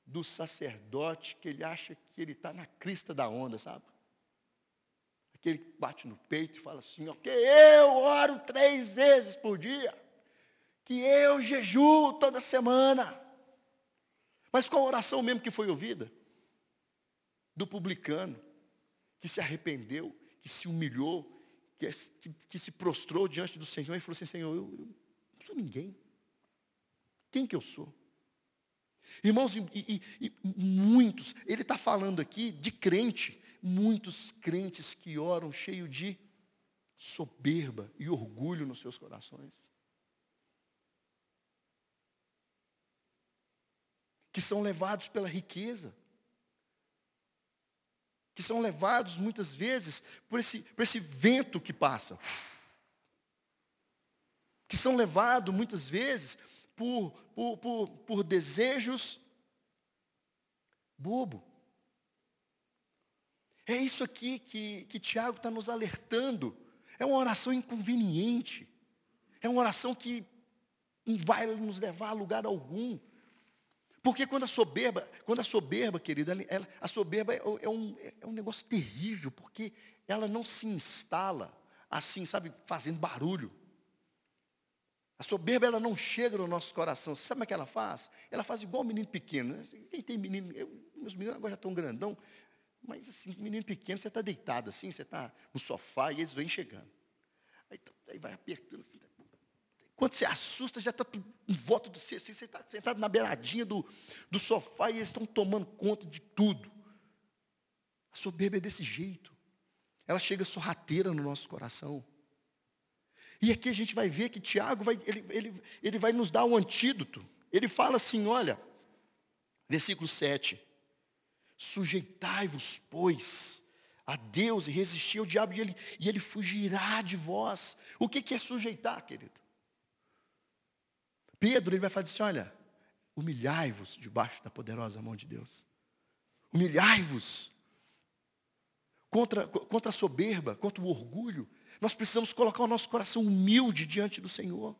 do sacerdote que ele acha que ele está na crista da onda, sabe? Aquele que bate no peito e fala assim, ó, que eu oro três vezes por dia, que eu jejuo toda semana. Mas qual a oração mesmo que foi ouvida? Do publicano, que se arrependeu, que se humilhou, que, que, que se prostrou diante do Senhor e falou assim, Senhor, eu, eu não sou ninguém. Quem que eu sou? Irmãos, e, e, e muitos, ele está falando aqui de crente, muitos crentes que oram cheio de soberba e orgulho nos seus corações. Que são levados pela riqueza. Que são levados muitas vezes por esse, por esse vento que passa. Que são levados muitas vezes por, por, por, por desejos bobo. É isso aqui que, que Tiago está nos alertando. É uma oração inconveniente. É uma oração que não vai nos levar a lugar algum. Porque quando a soberba, quando a soberba, querida, ela, a soberba é, é, um, é um negócio terrível, porque ela não se instala assim, sabe, fazendo barulho. A soberba ela não chega no nosso coração. Você sabe como é que ela faz? Ela faz igual menino pequeno. Quem tem menino, eu, meus meninos agora já estão grandão, mas assim, menino pequeno, você está deitado assim, você está no sofá e eles vêm chegando. Aí, tá, aí vai apertando assim, Quando você assusta, já está em volta de você, você está sentado na beiradinha do, do sofá e eles estão tomando conta de tudo. A soberba é desse jeito. Ela chega sorrateira no nosso coração. E aqui a gente vai ver que Tiago vai, ele, ele, ele vai nos dar um antídoto. Ele fala assim, olha, versículo 7. Sujeitai-vos, pois, a Deus e resistir ao diabo, e ele, e ele fugirá de vós. O que, que é sujeitar, querido? Pedro ele vai fazer assim: olha, humilhai-vos debaixo da poderosa mão de Deus. Humilhai-vos contra, contra a soberba, contra o orgulho. Nós precisamos colocar o nosso coração humilde diante do Senhor.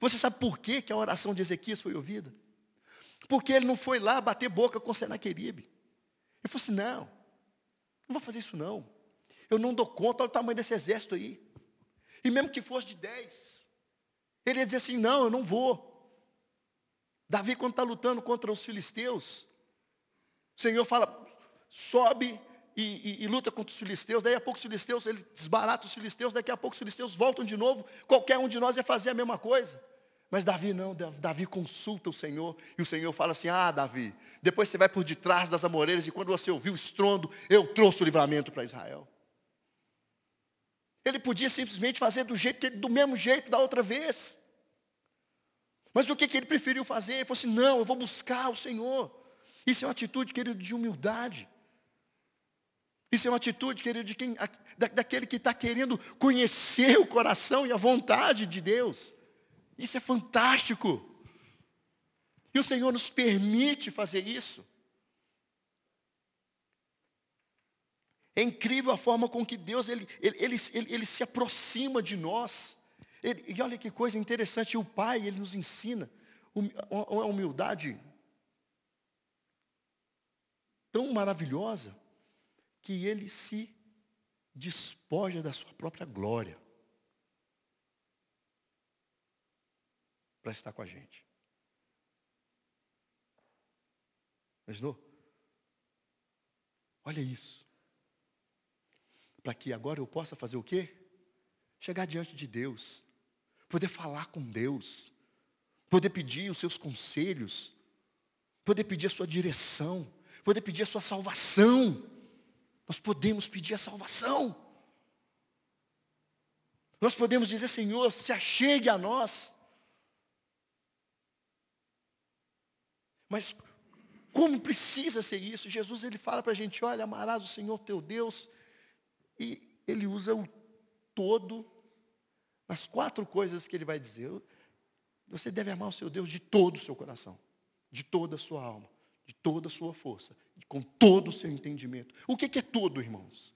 Você sabe por que, a oração de Ezequias foi ouvida? Porque ele não foi lá bater boca com Senaqueribe. Ele falou assim, não, não vou fazer isso não. Eu não dou conta, olha o tamanho desse exército aí. E mesmo que fosse de dez, ele ia dizer assim, não, eu não vou. Davi, quando está lutando contra os filisteus, o Senhor fala, sobe e, e, e, luta contra os filisteus, daí a pouco os filisteus, ele desbarata os filisteus, daqui a pouco os filisteus voltam de novo, qualquer um de nós ia fazer a mesma coisa. Mas Davi não, Davi consulta o Senhor, e o Senhor fala assim, ah Davi, depois você vai por detrás das amoreiras, e quando você ouviu o estrondo, eu trouxe o livramento para Israel. Ele podia simplesmente fazer do jeito, do mesmo jeito da outra vez. Mas o que, que ele preferiu fazer? Ele falou assim: não, eu vou buscar o Senhor. Isso é uma atitude, querido, de humildade. Isso é uma atitude, querido, de quem, da, daquele que está querendo conhecer o coração e a vontade de Deus. Isso é fantástico. E o Senhor nos permite fazer isso. É incrível a forma com que Deus ele, ele, ele, ele, ele se aproxima de nós. Ele, e olha que coisa interessante, o Pai, Ele nos ensina uma humildade tão maravilhosa, que Ele se despoja da sua própria glória para estar com a gente. Imaginou? Olha isso. Para que agora eu possa fazer o quê? Chegar diante de Deus poder falar com Deus, poder pedir os seus conselhos, poder pedir a sua direção, poder pedir a sua salvação. Nós podemos pedir a salvação. Nós podemos dizer, Senhor, se achegue a nós. Mas como precisa ser isso? Jesus ele fala para a gente, olha, amarás o Senhor teu Deus, e ele usa o todo as quatro coisas que ele vai dizer. Você deve amar o seu Deus de todo o seu coração, de toda a sua alma, de toda a sua força, com todo o seu entendimento. O que é todo, irmãos?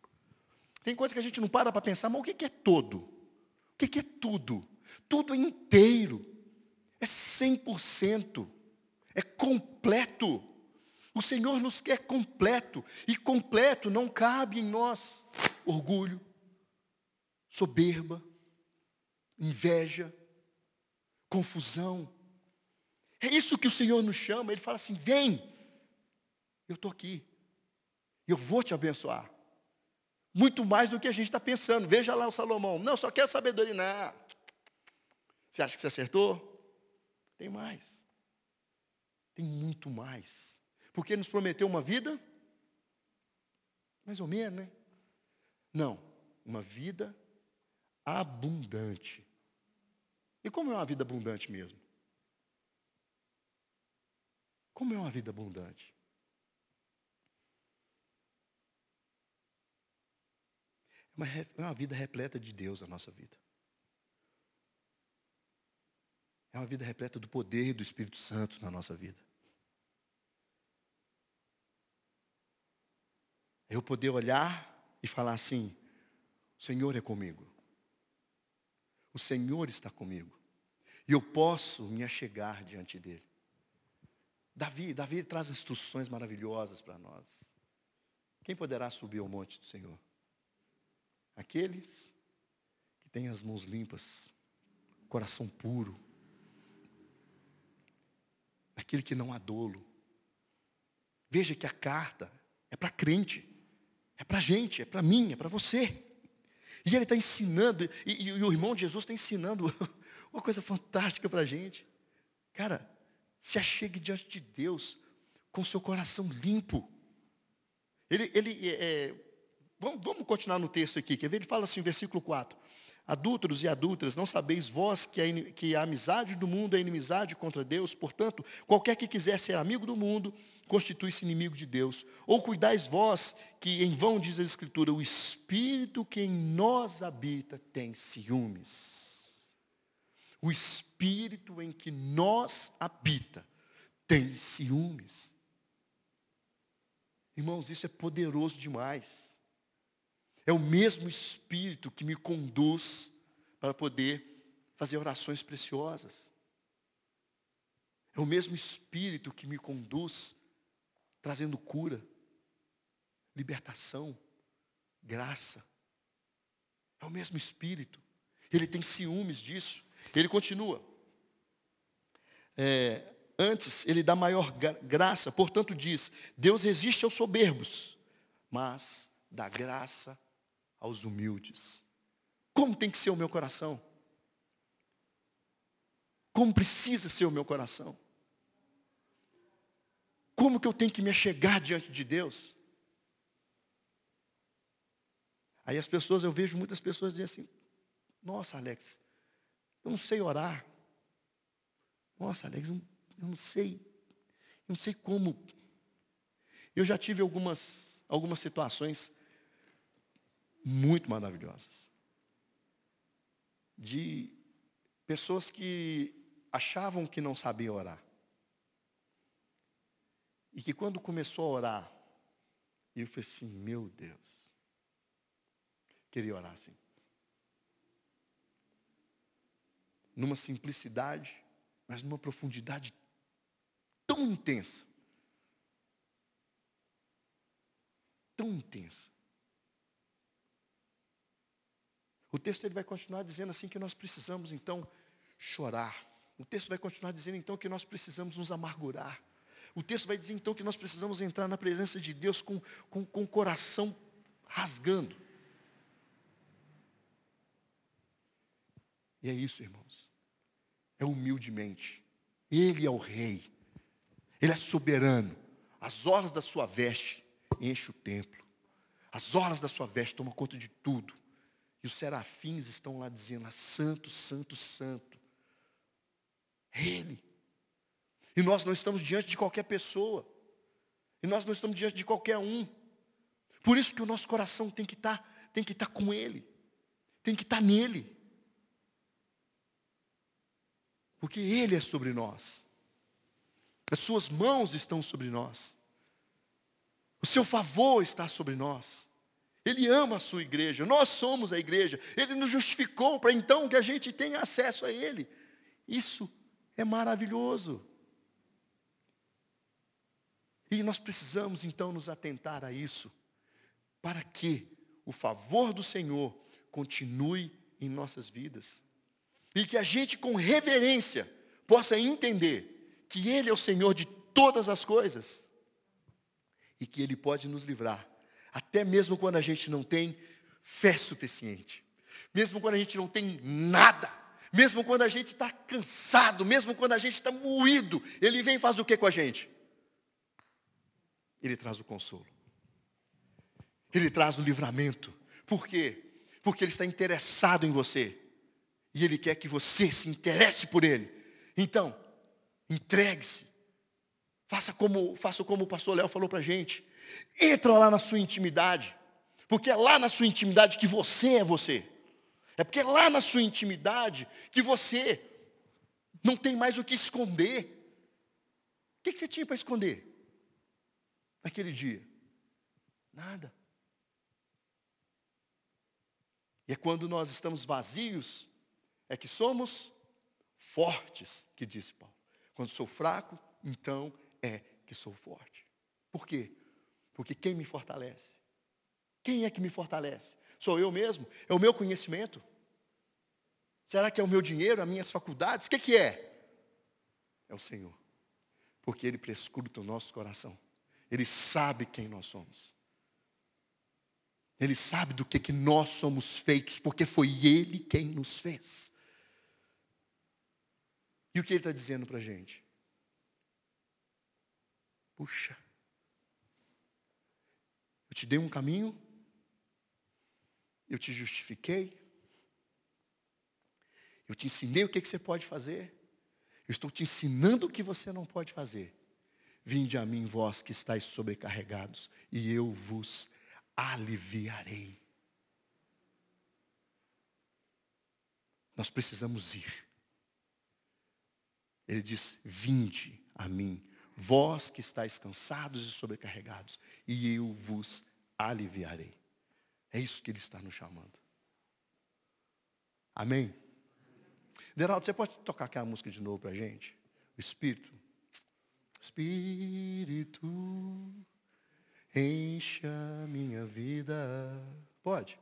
Tem coisa que a gente não para para pensar, mas o que é todo? O que é tudo? Tudo é inteiro. É 100%. É completo. O Senhor nos quer completo. E completo não cabe em nós orgulho, soberba, inveja, confusão. É isso que o Senhor nos chama. Ele fala assim: vem, eu estou aqui, eu vou te abençoar. Muito mais do que a gente está pensando. Veja lá o Salomão. Não, só quer sabedoria. Não. Você acha que você acertou? Tem mais. Tem muito mais. Porque nos prometeu uma vida, mais ou menos, né? Não, uma vida abundante. E como é uma vida abundante mesmo? Como é uma vida abundante? É uma, é uma vida repleta de Deus a nossa vida. É uma vida repleta do poder do Espírito Santo na nossa vida. É eu poder olhar e falar assim: o Senhor é comigo. O Senhor está comigo. E eu posso me achegar diante dele. Davi, Davi traz instruções maravilhosas para nós. Quem poderá subir ao monte do Senhor? Aqueles que têm as mãos limpas, coração puro. Aquele que não há dolo. Veja que a carta é para crente, é para gente, é para mim, é para você. E ele está ensinando, e, e, o irmão de Jesus está ensinando [laughs] uma coisa fantástica para a gente. Cara, se achegue diante de Deus com seu coração limpo. Ele, ele é, é vamos, vamos continuar no texto aqui, quer ver? Ele fala assim, versículo 4. Adúlteros e adúlteras, não sabeis vós que a, que a amizade do mundo é inimizade contra Deus? Portanto, qualquer que quiser ser amigo do mundo, constitui-se inimigo de Deus. Ou cuidais vós, que em vão diz a Escritura, o Espírito que em nós habita tem ciúmes. O Espírito em que nós habita tem ciúmes. Irmãos, isso é poderoso demais. É o mesmo Espírito que me conduz para poder fazer orações preciosas. É o mesmo Espírito que me conduz trazendo cura, libertação, graça. É o mesmo Espírito. Ele tem ciúmes disso. Ele continua. É, antes, ele dá maior graça. Portanto, diz: Deus resiste aos soberbos, mas dá graça aos humildes. Como tem que ser o meu coração? Como precisa ser o meu coração? Como que eu tenho que me chegar diante de Deus? Aí as pessoas, eu vejo muitas pessoas dizendo assim, nossa Alex, eu não sei orar. Nossa Alex, eu não sei, eu não sei como. Eu já tive algumas, algumas situações muito maravilhosas. De pessoas que achavam que não sabiam orar. E que quando começou a orar, eu falei assim, meu Deus. Queria orar assim. Numa simplicidade, mas numa profundidade tão intensa. Tão intensa. O texto ele vai continuar dizendo assim que nós precisamos então chorar. O texto vai continuar dizendo então que nós precisamos nos amargurar. O texto vai dizer então que nós precisamos entrar na presença de Deus com, com, com o coração rasgando. E é isso, irmãos. É humildemente. Ele é o rei. Ele é soberano. As horas da sua veste enche o templo. As horas da sua veste tomam conta de tudo. E os serafins estão lá dizendo: Santo, Santo, Santo. Ele. E nós não estamos diante de qualquer pessoa. E nós não estamos diante de qualquer um. Por isso que o nosso coração tem que estar, tá, tem que estar tá com Ele. Tem que estar tá nele. Porque Ele é sobre nós. As suas mãos estão sobre nós. O seu favor está sobre nós. Ele ama a sua igreja, nós somos a igreja. Ele nos justificou para então que a gente tenha acesso a Ele. Isso é maravilhoso. E nós precisamos então nos atentar a isso, para que o favor do Senhor continue em nossas vidas. E que a gente, com reverência, possa entender que Ele é o Senhor de todas as coisas. E que Ele pode nos livrar até mesmo quando a gente não tem fé suficiente. Mesmo quando a gente não tem nada. Mesmo quando a gente está cansado. Mesmo quando a gente está moído. Ele vem e faz o que com a gente? Ele traz o consolo. Ele traz o livramento. Por quê? Porque Ele está interessado em você. E Ele quer que você se interesse por Ele. Então, entregue-se. Faça como, faça como o pastor Léo falou para a gente. Entra lá na sua intimidade. Porque é lá na sua intimidade que você é você. É porque é lá na sua intimidade que você não tem mais o que esconder. O que você tinha para esconder naquele dia? Nada. E é quando nós estamos vazios, é que somos fortes, que disse Paulo. Quando sou fraco, então é que sou forte. Por quê? Porque quem me fortalece? Quem é que me fortalece? Sou eu mesmo? É o meu conhecimento? Será que é o meu dinheiro, as minhas faculdades? O que, que é? É o Senhor. Porque Ele prescruta o nosso coração. Ele sabe quem nós somos. Ele sabe do que, que nós somos feitos, porque foi Ele quem nos fez. E o que ele está dizendo para a gente? Puxa, eu te dei um caminho, eu te justifiquei, eu te ensinei o que, que você pode fazer, eu estou te ensinando o que você não pode fazer. Vinde a mim, vós que estáis sobrecarregados, e eu vos aliviarei. Nós precisamos ir. Ele diz: Vinde a mim, vós que estáis cansados e sobrecarregados, e eu vos aliviarei. É isso que ele está nos chamando. Amém? Deraldo, você pode tocar aquela música de novo para a gente? O Espírito. Espírito, encha minha vida. Pode?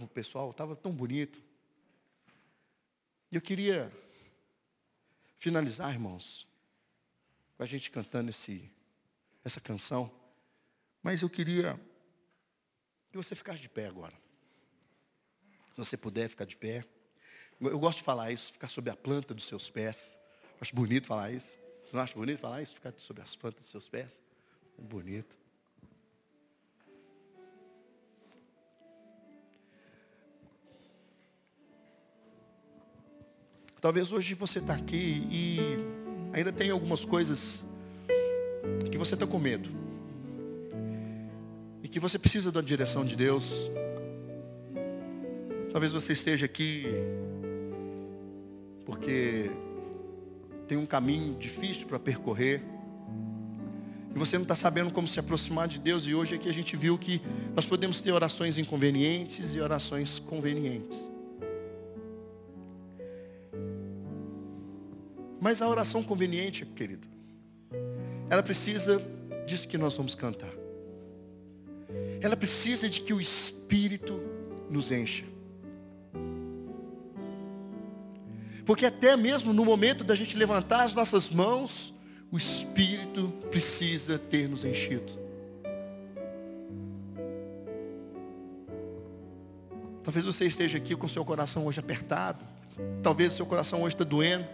O pessoal estava tão bonito. E eu queria finalizar, irmãos, com a gente cantando esse, essa canção. Mas eu queria que você ficasse de pé agora. Se você puder ficar de pé. Eu gosto de falar isso, ficar sobre a planta dos seus pés. Acho bonito falar isso. Não acha bonito falar isso? Ficar sobre as plantas dos seus pés? É bonito. Talvez hoje você está aqui e ainda tem algumas coisas que você está com medo. E que você precisa da direção de Deus. Talvez você esteja aqui porque tem um caminho difícil para percorrer. E você não está sabendo como se aproximar de Deus. E hoje aqui a gente viu que nós podemos ter orações inconvenientes e orações convenientes. Mas a oração conveniente, querido, ela precisa disso que nós vamos cantar. Ela precisa de que o Espírito nos encha. Porque até mesmo no momento da gente levantar as nossas mãos, o Espírito precisa ter nos enchido. Talvez você esteja aqui com seu coração hoje apertado. Talvez seu coração hoje está doendo.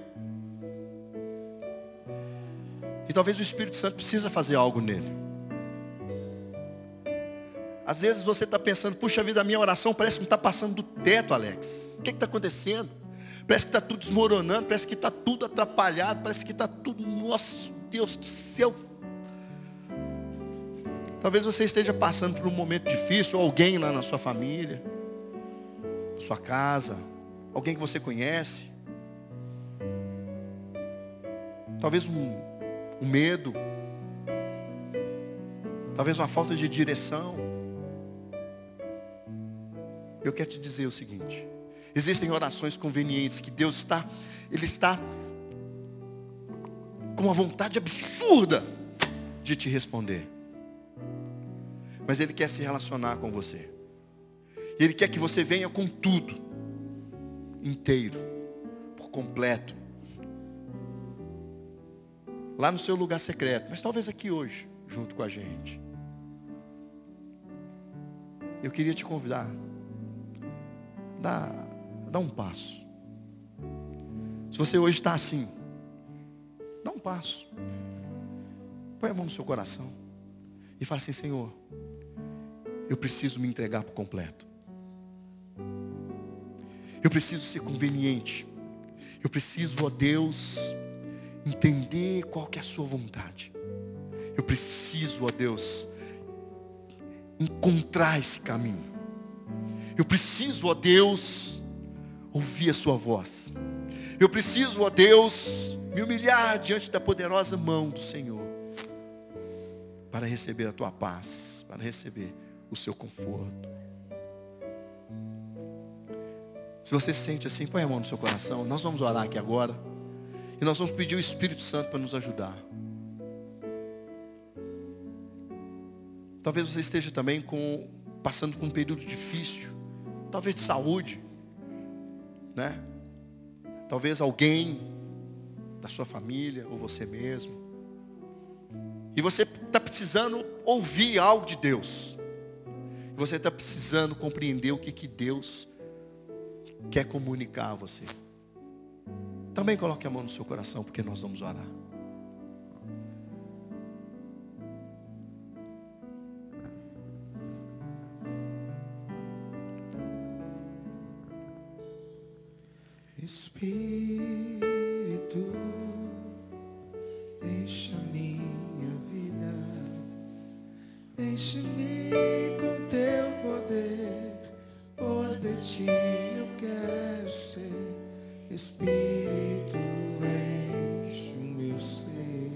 E talvez o Espírito Santo precisa fazer algo nele. Às vezes você está pensando, puxa vida, a minha oração parece que não está passando do teto, Alex. O que está acontecendo? Parece que está tudo desmoronando, parece que está tudo atrapalhado, parece que está tudo, nosso Deus do céu. Talvez você esteja passando por um momento difícil, ou alguém lá na sua família, sua casa, alguém que você conhece. Talvez um o medo, talvez uma falta de direção. Eu quero te dizer o seguinte: existem orações convenientes que Deus está, Ele está com uma vontade absurda de te responder. Mas Ele quer se relacionar com você. Ele quer que você venha com tudo, inteiro, por completo lá no seu lugar secreto, mas talvez aqui hoje, junto com a gente. Eu queria te convidar, dá, dá um passo. Se você hoje está assim, dá um passo. Põe a mão no seu coração e fala assim, Senhor, eu preciso me entregar por completo. Eu preciso ser conveniente. Eu preciso, ó Deus, entender qual que é a sua vontade. Eu preciso, ó Deus, encontrar esse caminho. Eu preciso, ó Deus, ouvir a sua voz. Eu preciso, ó Deus, me humilhar diante da poderosa mão do Senhor para receber a tua paz, para receber o seu conforto. Se você se sente assim, põe a mão no seu coração. Nós vamos orar aqui agora. E nós vamos pedir o Espírito Santo para nos ajudar. Talvez você esteja também com, passando por um período difícil, talvez de saúde, né? Talvez alguém da sua família ou você mesmo. E você está precisando ouvir algo de Deus. Você está precisando compreender o que, que Deus quer comunicar a você. Também coloque a mão no seu coração, porque nós vamos orar. Espírito, deixa minha vida, enche-me com teu poder, pois de ti eu quero ser. Espírito, enche o meu ser.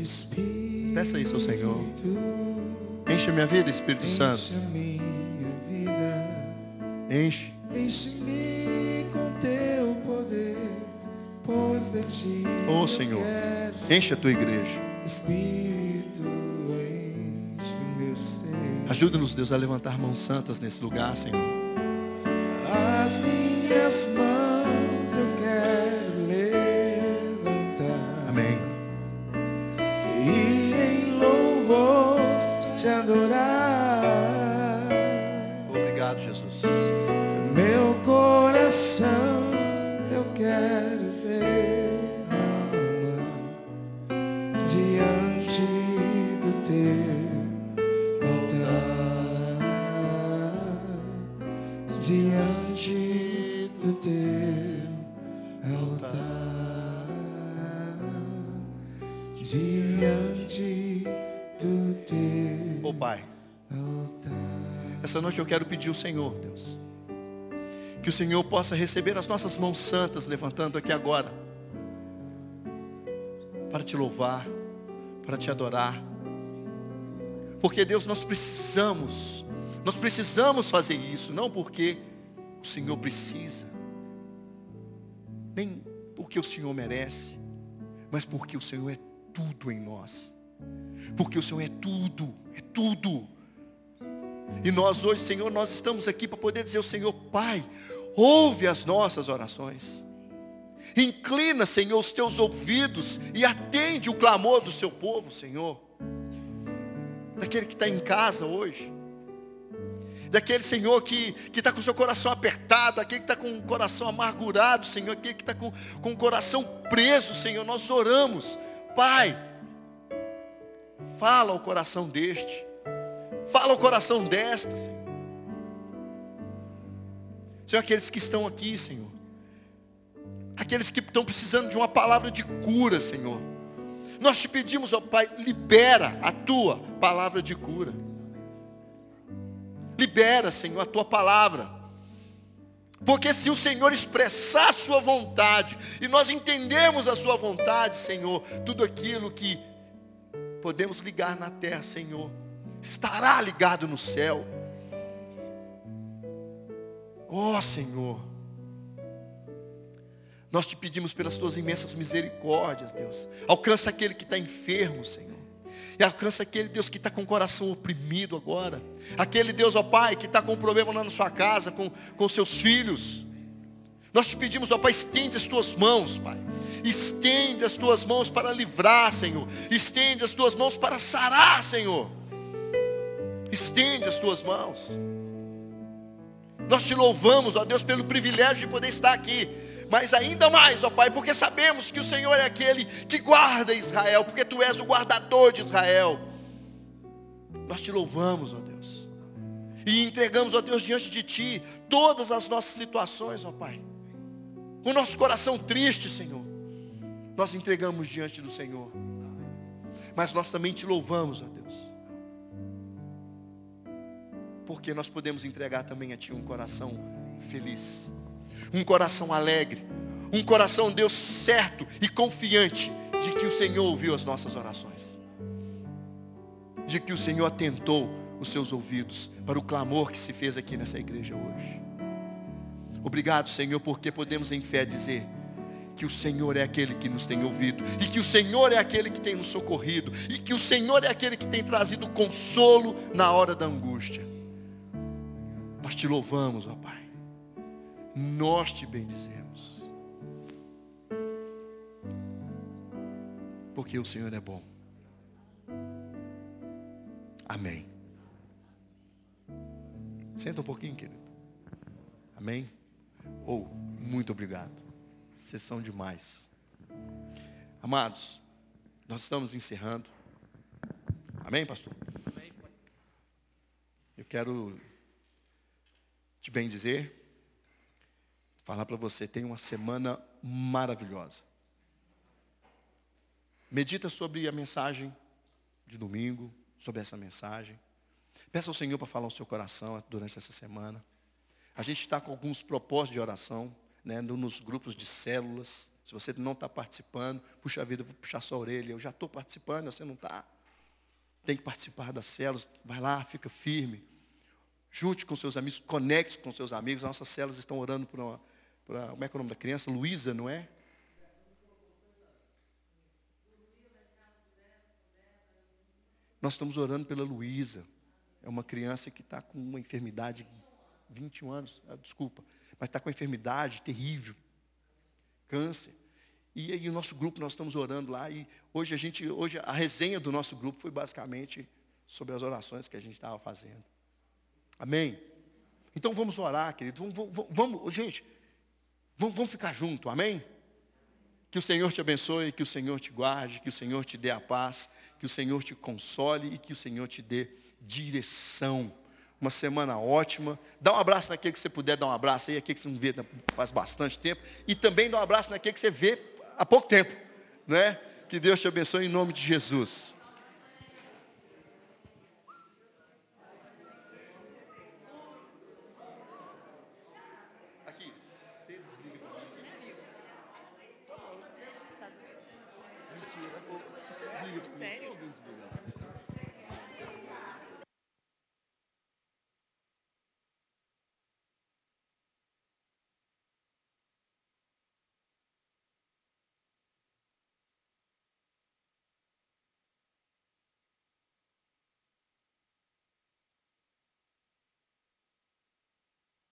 Espírito, Peça isso ao Senhor. Enche a minha vida, Espírito Santo. Enche a tua igreja. Ajuda-nos, Deus, a levantar mãos santas nesse lugar, Senhor. Noite eu quero pedir ao Senhor, Deus, que o Senhor possa receber as nossas mãos santas levantando aqui agora, para te louvar, para te adorar. Porque Deus, nós precisamos, nós precisamos fazer isso, não porque o Senhor precisa, nem porque o Senhor merece, mas porque o Senhor é tudo em nós. Porque o Senhor é tudo, é tudo. E nós hoje, Senhor, nós estamos aqui para poder dizer ao Senhor, Pai, ouve as nossas orações. Inclina, Senhor, os teus ouvidos e atende o clamor do seu povo, Senhor. Daquele que está em casa hoje. Daquele Senhor que está com o seu coração apertado, aquele que está com o coração amargurado, Senhor, aquele que está com, com o coração preso, Senhor. Nós oramos, Pai, fala ao coração deste. Fala ao coração desta, Senhor. Senhor, aqueles que estão aqui, Senhor. Aqueles que estão precisando de uma palavra de cura, Senhor. Nós te pedimos, ó Pai, libera a tua palavra de cura. Libera, Senhor, a tua palavra. Porque se o Senhor expressar a sua vontade, e nós entendemos a sua vontade, Senhor, tudo aquilo que podemos ligar na terra, Senhor, estará ligado no céu. Ó oh, Senhor, nós te pedimos pelas tuas imensas misericórdias, Deus. Alcança aquele que está enfermo, Senhor. E alcança aquele Deus que está com o coração oprimido agora. Aquele Deus, ó Pai, que está com um problema lá na sua casa, com, com seus filhos. Nós te pedimos, ó Pai, estende as tuas mãos, Pai. Estende as tuas mãos para livrar, Senhor. Estende as tuas mãos para sarar, Senhor. Estende as tuas mãos. Nós te louvamos, ó Deus, pelo privilégio de poder estar aqui. Mas ainda mais, ó Pai, porque sabemos que o Senhor é aquele que guarda Israel, porque Tu és o guardador de Israel. Nós te louvamos, ó Deus. E entregamos, ó Deus, diante de Ti todas as nossas situações, ó Pai. O nosso coração triste, Senhor. Nós entregamos diante do Senhor. Mas nós também te louvamos, ó Deus. Porque nós podemos entregar também a Ti um coração feliz um coração alegre, um coração, Deus, certo e confiante de que o Senhor ouviu as nossas orações, de que o Senhor atentou os seus ouvidos para o clamor que se fez aqui nessa igreja hoje. Obrigado, Senhor, porque podemos em fé dizer que o Senhor é aquele que nos tem ouvido, e que o Senhor é aquele que tem nos socorrido, e que o Senhor é aquele que tem trazido consolo na hora da angústia. Nós te louvamos, ó Pai nós te bendizemos. Porque o Senhor é bom. Amém. Senta um pouquinho, querido. Amém. Ou, muito obrigado. Vocês são demais. Amados, nós estamos encerrando. Amém, pastor? Eu quero te bem dizer, falar para você, tenha uma semana maravilhosa. Medita sobre a mensagem de domingo, sobre essa mensagem. Peça ao Senhor para falar o seu coração durante essa semana. A gente está com alguns propósitos de oração, né, nos grupos de células. Se você não está participando, puxa vida, vou puxar sua orelha. Eu já estou participando, você não está. Tem que participar das células. Vai lá, fica firme. Junte com seus amigos, conecte com seus amigos. As nossas células estão orando por uma. Por como é que é o nome da criança? Luísa, não é? Nós estamos orando pela Luísa. É uma criança que está com uma enfermidade, 21 anos, ah, desculpa, mas está com uma enfermidade terrível, câncer. E aí o nosso grupo, nós estamos orando lá, e hoje a gente, hoje a resenha do nosso grupo foi basicamente sobre as orações que a gente estava fazendo. Amém? Então vamos orar, querido. Vamos, vamos, vamos gente, vamos, vamos ficar junto, amém? Que o Senhor te abençoe, que o Senhor te guarde, que o Senhor te dê a paz, que o Senhor te console e que o Senhor te dê direção. Uma semana ótima. Dá um abraço naquele que você puder dar um abraço aí, aquele que você não vê faz bastante tempo. E também dá um abraço naquele que você vê há pouco tempo. Né? Que Deus te abençoe em nome de Jesus.